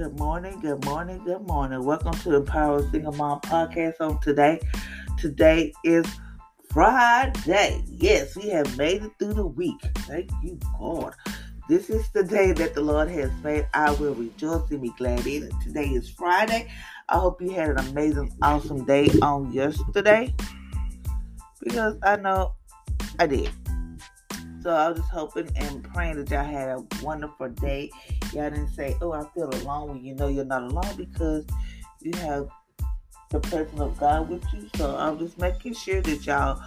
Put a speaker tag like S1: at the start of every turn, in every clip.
S1: Good morning, good morning, good morning. Welcome to Empower Single Mom Podcast on today. Today is Friday. Yes, we have made it through the week. Thank you, God. This is the day that the Lord has made. I will rejoice and be glad in it. Today is Friday. I hope you had an amazing, awesome day on yesterday. Because I know I did. So I was just hoping and praying that y'all had a wonderful day. Y'all didn't say, "Oh, I feel alone," you know you're not alone because you have the presence of God with you. So I'm just making sure that y'all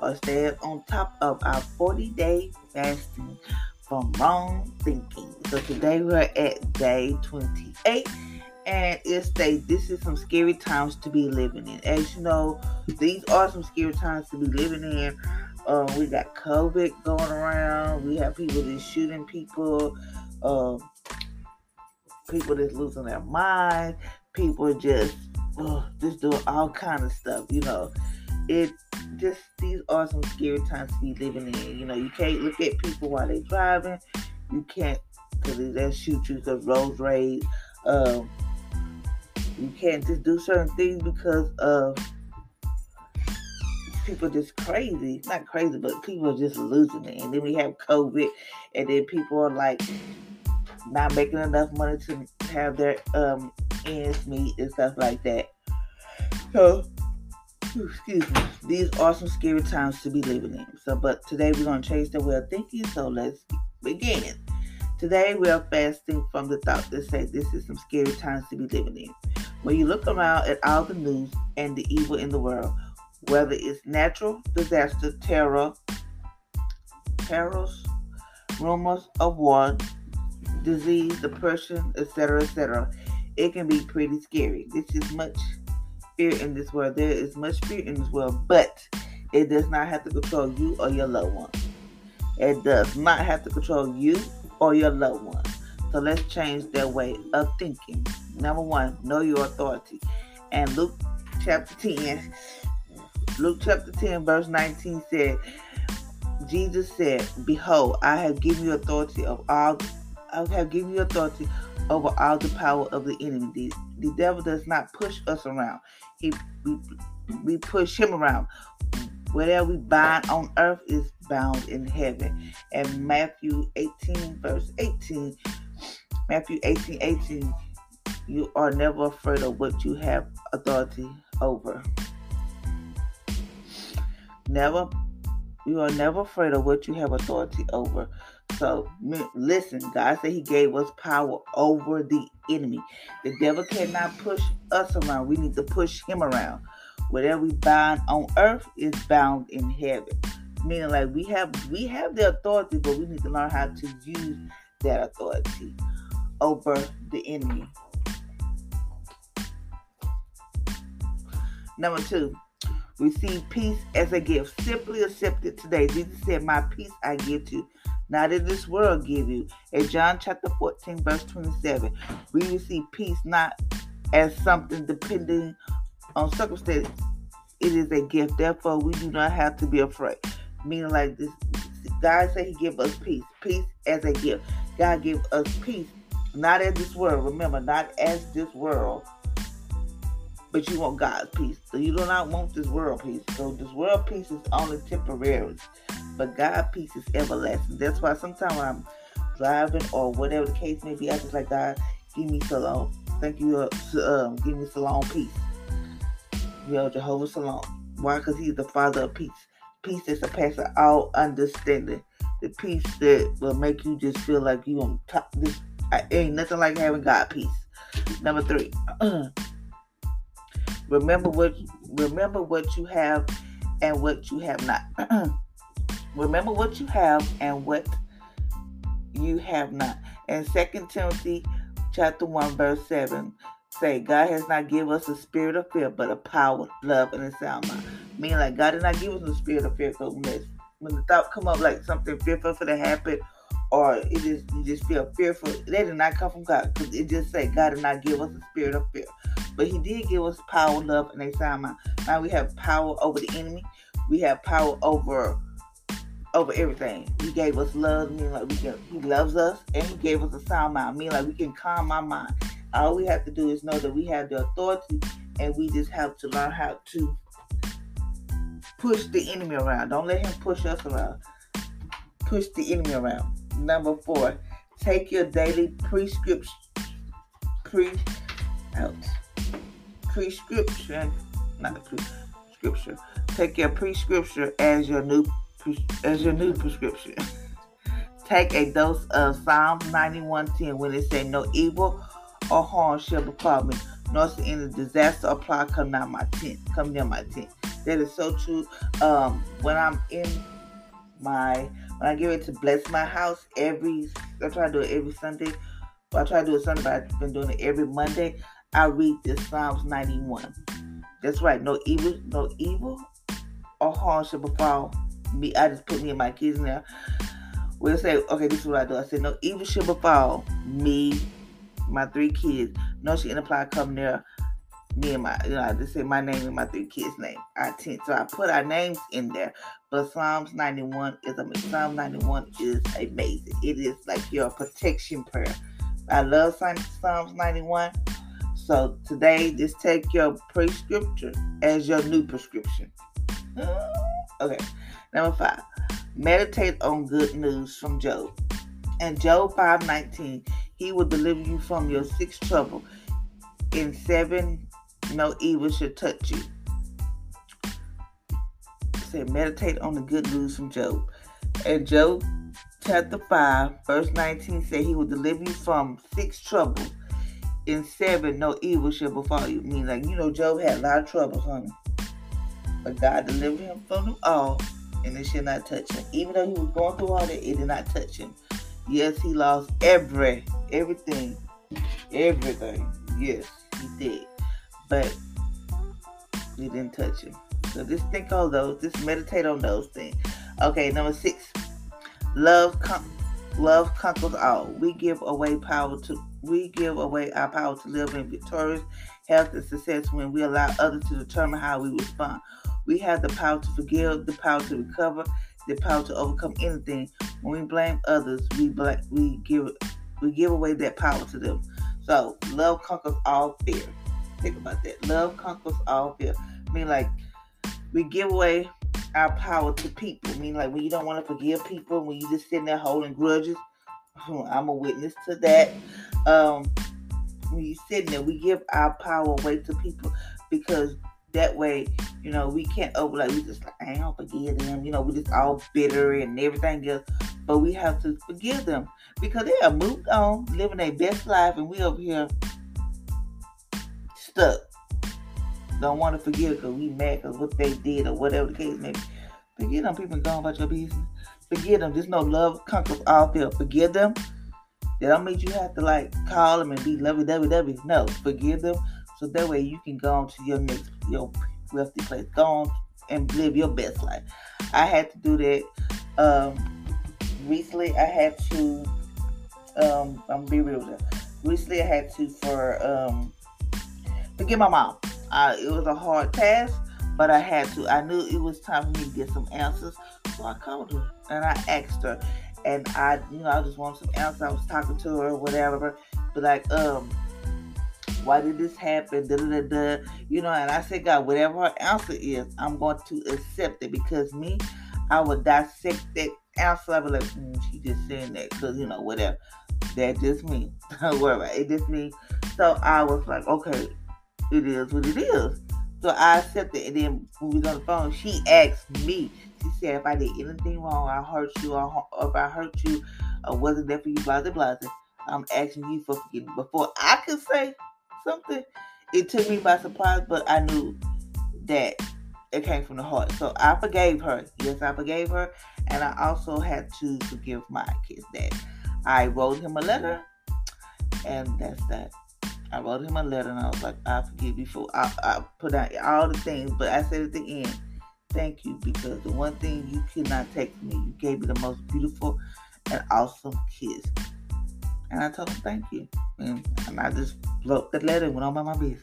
S1: are staying on top of our 40 day fasting from wrong thinking. So today we're at day 28 and it's day this is some scary times to be living in. As you know, these are some scary times to be living in um, we got COVID going around. We have people that's shooting people. Um, people that's losing their mind. People just uh, just doing all kind of stuff. You know, it just these are some scary times to be living in. You know, you can't look at people while they're driving. You can't because they'll shoot you because roads rage. Um, you can't just do certain things because of people just crazy. Not crazy, but people are just losing it. And then we have COVID, and then people are like not making enough money to have their um ends meet and stuff like that. So, excuse me. These are some scary times to be living in. So, but today we're gonna change the way of thinking. So let's begin. Today we are fasting from the thought that says this is some scary times to be living in. When you look around at all the news and the evil in the world, whether it's natural disaster, terror, perils, rumors of war, disease, depression, etc., etc. It can be pretty scary. This is much fear in this world. There is much fear in this world, but it does not have to control you or your loved one. It does not have to control you or your loved one. So let's change their way of thinking. Number one, know your authority. And Luke chapter 10 Luke chapter 10, verse 19 said, Jesus said, Behold, I have given you authority of all I have given you authority over all the power of the enemy. The, the devil does not push us around. He we, we push him around. Whatever we bind on earth is bound in heaven. And Matthew 18, verse 18, Matthew 18, 18, you are never afraid of what you have authority over. Never, you are never afraid of what you have authority over. So listen, God said He gave us power over the enemy. The devil cannot push us around. We need to push him around. Whatever we bind on earth is bound in heaven. Meaning, like we have we have the authority, but we need to learn how to use that authority over the enemy. Number two, Receive peace as a gift. Simply accept it today. Jesus said, My peace I give to you. Not in this world give you. In John chapter 14, verse 27, we receive peace not as something depending on circumstances. It is a gift. Therefore, we do not have to be afraid. Meaning like this, God said He give us peace. Peace as a gift. God give us peace, not as this world. Remember, not as this world but you want God's peace. So you do not want this world peace. So this world peace is only temporary, but God peace is everlasting. That's why sometimes when I'm driving or whatever the case may be, I just like God, give me shalom. Thank you, uh, um, give me shalom peace. You know, Jehovah Shalom. Why? Because He's the Father of peace. Peace that surpasses all understanding. The peace that will make you just feel like you on top. This ain't nothing like having God peace. Number three. remember what remember what you have and what you have not. remember what you have and what you have not. And Second Timothy chapter 1 verse 7 say God has not given us a spirit of fear, but a power, love, and a sound mind. Meaning like God did not give us a spirit of fear. So when, when the thought come up like something fearful for to happen, or it just you just feel fearful, that did not come from God. Because it just say God did not give us a spirit of fear. But he did give us power, love, and a sound mind. Now we have power over the enemy. We have power over over everything. He gave us love, meaning like we can he loves us, and he gave us a sound mind, meaning like we can calm our mind. All we have to do is know that we have the authority and we just have to learn how to push the enemy around. Don't let him push us around. Push the enemy around. Number four, take your daily prescription pre out prescription, not a prescription. Take your prescription as your new as your new prescription. Take a dose of Psalms 91:10 when it say no evil or harm shall befall me, nor shall any disaster plot come near my tent. Come near my tent. That is so true. Um, when I'm in my when I get ready to bless my house every I try to do it every Sunday. I try to do it Sunday, but I've been doing it every Monday. I read this Psalms 91. That's right. No evil, no evil or harm shall befall me. I just put me and my kids in there. We'll say, okay, this is what I do. I said, no evil shall befall me, my three kids. No shall any apply come near me and my, you know, I just say my name and my three kids' name. I tend, so I put our names in there. But Psalms 91 is, I mean, Psalm 91 is amazing. It is like your protection prayer. I love Psalms 91 so today, just take your prescription as your new prescription. Okay. Number five, meditate on good news from Job. And Job 5:19, he will deliver you from your six trouble. In seven, no evil should touch you. Say, meditate on the good news from Job. And Job chapter 5, verse 19 said he will deliver you from six troubles in seven, no evil shall befall you. Mean like you know, Job had a lot of troubles, honey, but God delivered him from them all, and it should not touch him. Even though he was going through all that, it did not touch him. Yes, he lost every, everything, everything. Yes, he did, but it didn't touch him. So just think on those. Just meditate on those things. Okay, number six. Love, com- love conquers all. We give away power to we give away our power to live in victorious health and success when we allow others to determine how we respond. We have the power to forgive, the power to recover, the power to overcome anything. When we blame others, we bl- we give we give away that power to them. So love conquers all fear. Think about that. Love conquers all fear. I mean, like we give away our power to people. I mean, like when you don't want to forgive people, when you just sitting there holding grudges. I'm a witness to that um, when you sitting there, we give our power away to people because that way, you know, we can't over like we just like I don't forgive them. You know, we just all bitter and everything else. But we have to forgive them because they are moved on, living their best life, and we over here stuck. Don't want to forgive because we mad because what they did or whatever the case may be. Forgive them, people going about your business. Forgive them. There's no love conquers all fear. Forgive them that don't mean you have to like call them and be lovey dovey dovey. No, forgive them so that way you can go on to your next your wealthy place. Go on and live your best life. I had to do that. Um, recently, I had to. Um, I'm gonna be real with you. Recently, I had to for um, forgive my mom. Uh, it was a hard task, but I had to. I knew it was time for me to get some answers, so I called her and I asked her and I, you know, I just want some answers. I was talking to her whatever, but like, um, Why did this happen? Da, da, da, da. You know, and I said, God, whatever her answer is, I'm going to accept it because me, I would dissect that answer. I'd be like, mm, she just saying that because, you know, whatever. That just me. Don't worry about it. It just me. So I was like, okay, it is what it is. So I accepted. And then when we was on the phone, she asked me, she said, if I did anything wrong, I hurt you, or, if I hurt you, or wasn't there for you, blah, blah, blah. I'm asking you for forgiveness. Before I could say something, it took me by surprise, but I knew that it came from the heart. So I forgave her. Yes, I forgave her. And I also had to forgive my kid's dad. I wrote him a letter, and that's that. I wrote him a letter, and I was like, I forgive you for. I, I put out all the things, but I said at the end, thank you because the one thing you could not take from me, you gave me the most beautiful and awesome kiss. And I told him thank you. And, and I just wrote the letter and went on by my business.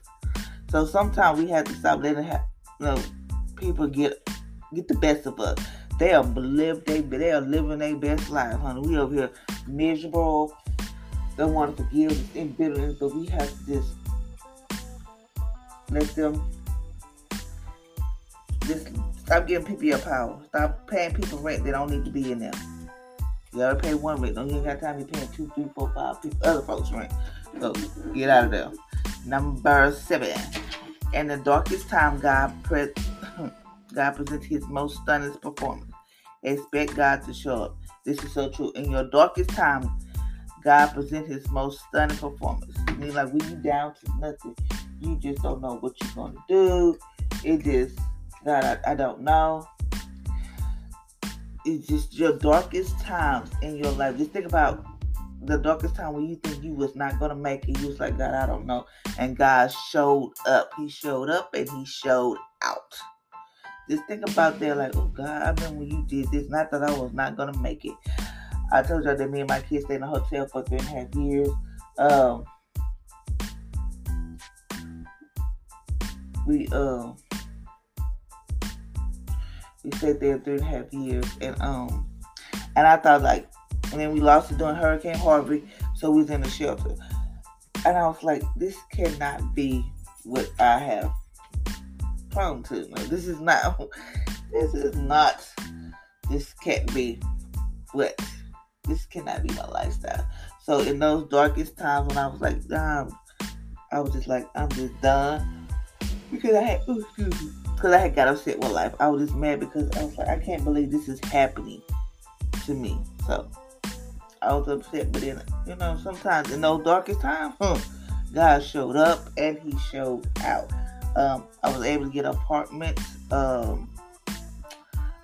S1: So sometimes we have to stop letting have, you know, people get get the best of us. They are live they they are living their best life, honey. We over here miserable. Don't want to forgive in bitterness, but we have to just let them just stop giving people your power. Stop paying people rent they don't need to be in there. You gotta pay one rent. Don't even got time to be paying two, three, four, five people, other folks rent. So get out of there. Number seven. In the darkest time, God pre- God presents His most stunning performance. Expect God to show up. This is so true. In your darkest time, God presents His most stunning performance. I mean, like when you down to nothing, you just don't know what you're gonna do. It just God, I, I don't know it's just your darkest times in your life. Just think about the darkest time when you think you was not gonna make it. You was like, God, I don't know. And God showed up. He showed up and he showed out. Just think about that, like, oh God, I remember when you did this. Not that I was not gonna make it. I told y'all that me and my kids stayed in a hotel for three and a half years. Um, we um we stayed there three and a half years, and um, and I thought like, and then we lost it during Hurricane Harvey, so we was in the shelter, and I was like, this cannot be what I have prone to. No, this is not. This is not. This can't be what. This cannot be my lifestyle. So in those darkest times when I was like, um, I was just like, I'm just done because I had. Excuse me because I had got upset with life. I was just mad because I was like, I can't believe this is happening to me. So I was upset, but then you know, sometimes in those darkest times, hmm, God showed up and He showed out. Um, I was able to get an apartment. Um,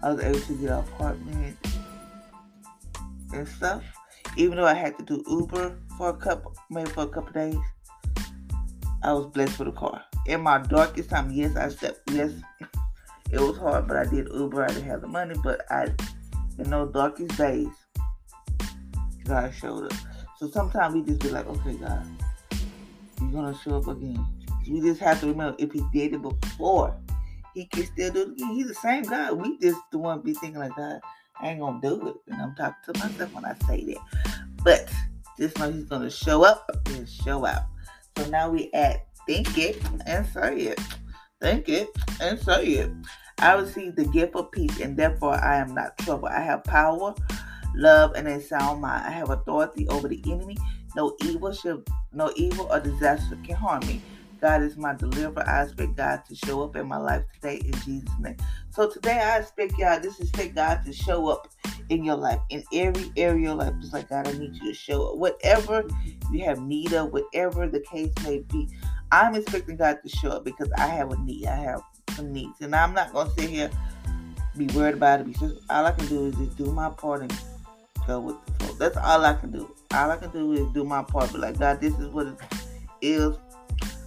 S1: I was able to get an apartment and stuff. Even though I had to do Uber for a couple, maybe for a couple days, I was blessed with a car in my darkest time, yes, I stepped. Yes, it was hard, but I did Uber. I didn't have the money, but I, in those darkest days, God showed up. So sometimes we just be like, okay, God, you're gonna show up again. We just have to remember if He did it before, He can still do it again. He's the same God. We just the one be thinking like, God, I ain't gonna do it, and I'm talking to myself when I say that. But just know He's gonna show up and show out. So now we at Think it and say it. Think it and say it. I receive the gift of peace, and therefore I am not troubled. I have power, love, and a sound mind. I have authority over the enemy. No evil shall, no evil or disaster can harm me. God is my deliverer. I expect God to show up in my life today in Jesus' name. So today I expect y'all, this is expect God to show up in your life, in every area of life. Just like God, I need you to show up. Whatever you have need of, whatever the case may be. I'm expecting God to show up because I have a need. I have some needs. And I'm not gonna sit here be worried about it because all I can do is just do my part and go with the flow. That's all I can do. All I can do is do my part. But like God, this is what it is.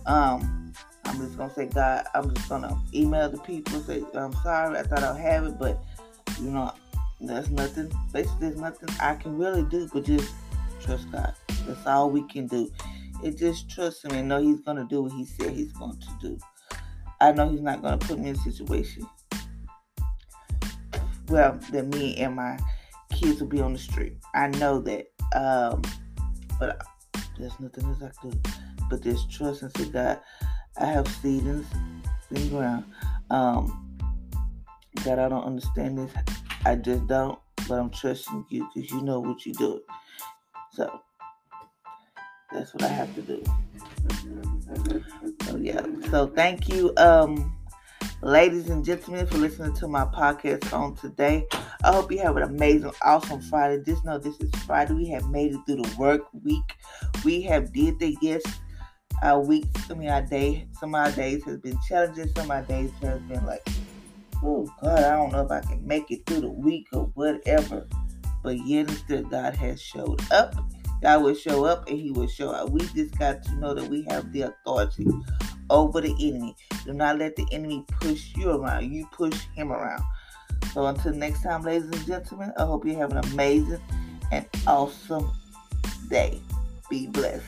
S1: Um, I'm just gonna say, God, I'm just gonna email the people say, I'm sorry, I thought I'd have it, but you know, there's nothing. Basically, there's nothing I can really do but just trust God. That's all we can do. It just trust him and know he's gonna do what he said he's going to do. I know he's not gonna put me in a situation well that me and my kids will be on the street. I know that. Um, but there's nothing else I can do. But just trust and say, God, I have seed in ground. Um, God, I don't understand this. I just don't, but I'm trusting you because you know what you're doing. So that's what I have to do. So yeah. So thank you, um, ladies and gentlemen, for listening to my podcast on today. I hope you have an amazing, awesome Friday. Just know this is Friday. We have made it through the work week. We have did the yes. Our weeks, I mean our day, some of our days has been challenging. Some of our days has been like, oh God, I don't know if I can make it through the week or whatever. But yet still, God has showed up. God will show up and He will show up. We just got to know that we have the authority over the enemy. Do not let the enemy push you around. You push him around. So until next time, ladies and gentlemen, I hope you have an amazing and awesome day. Be blessed.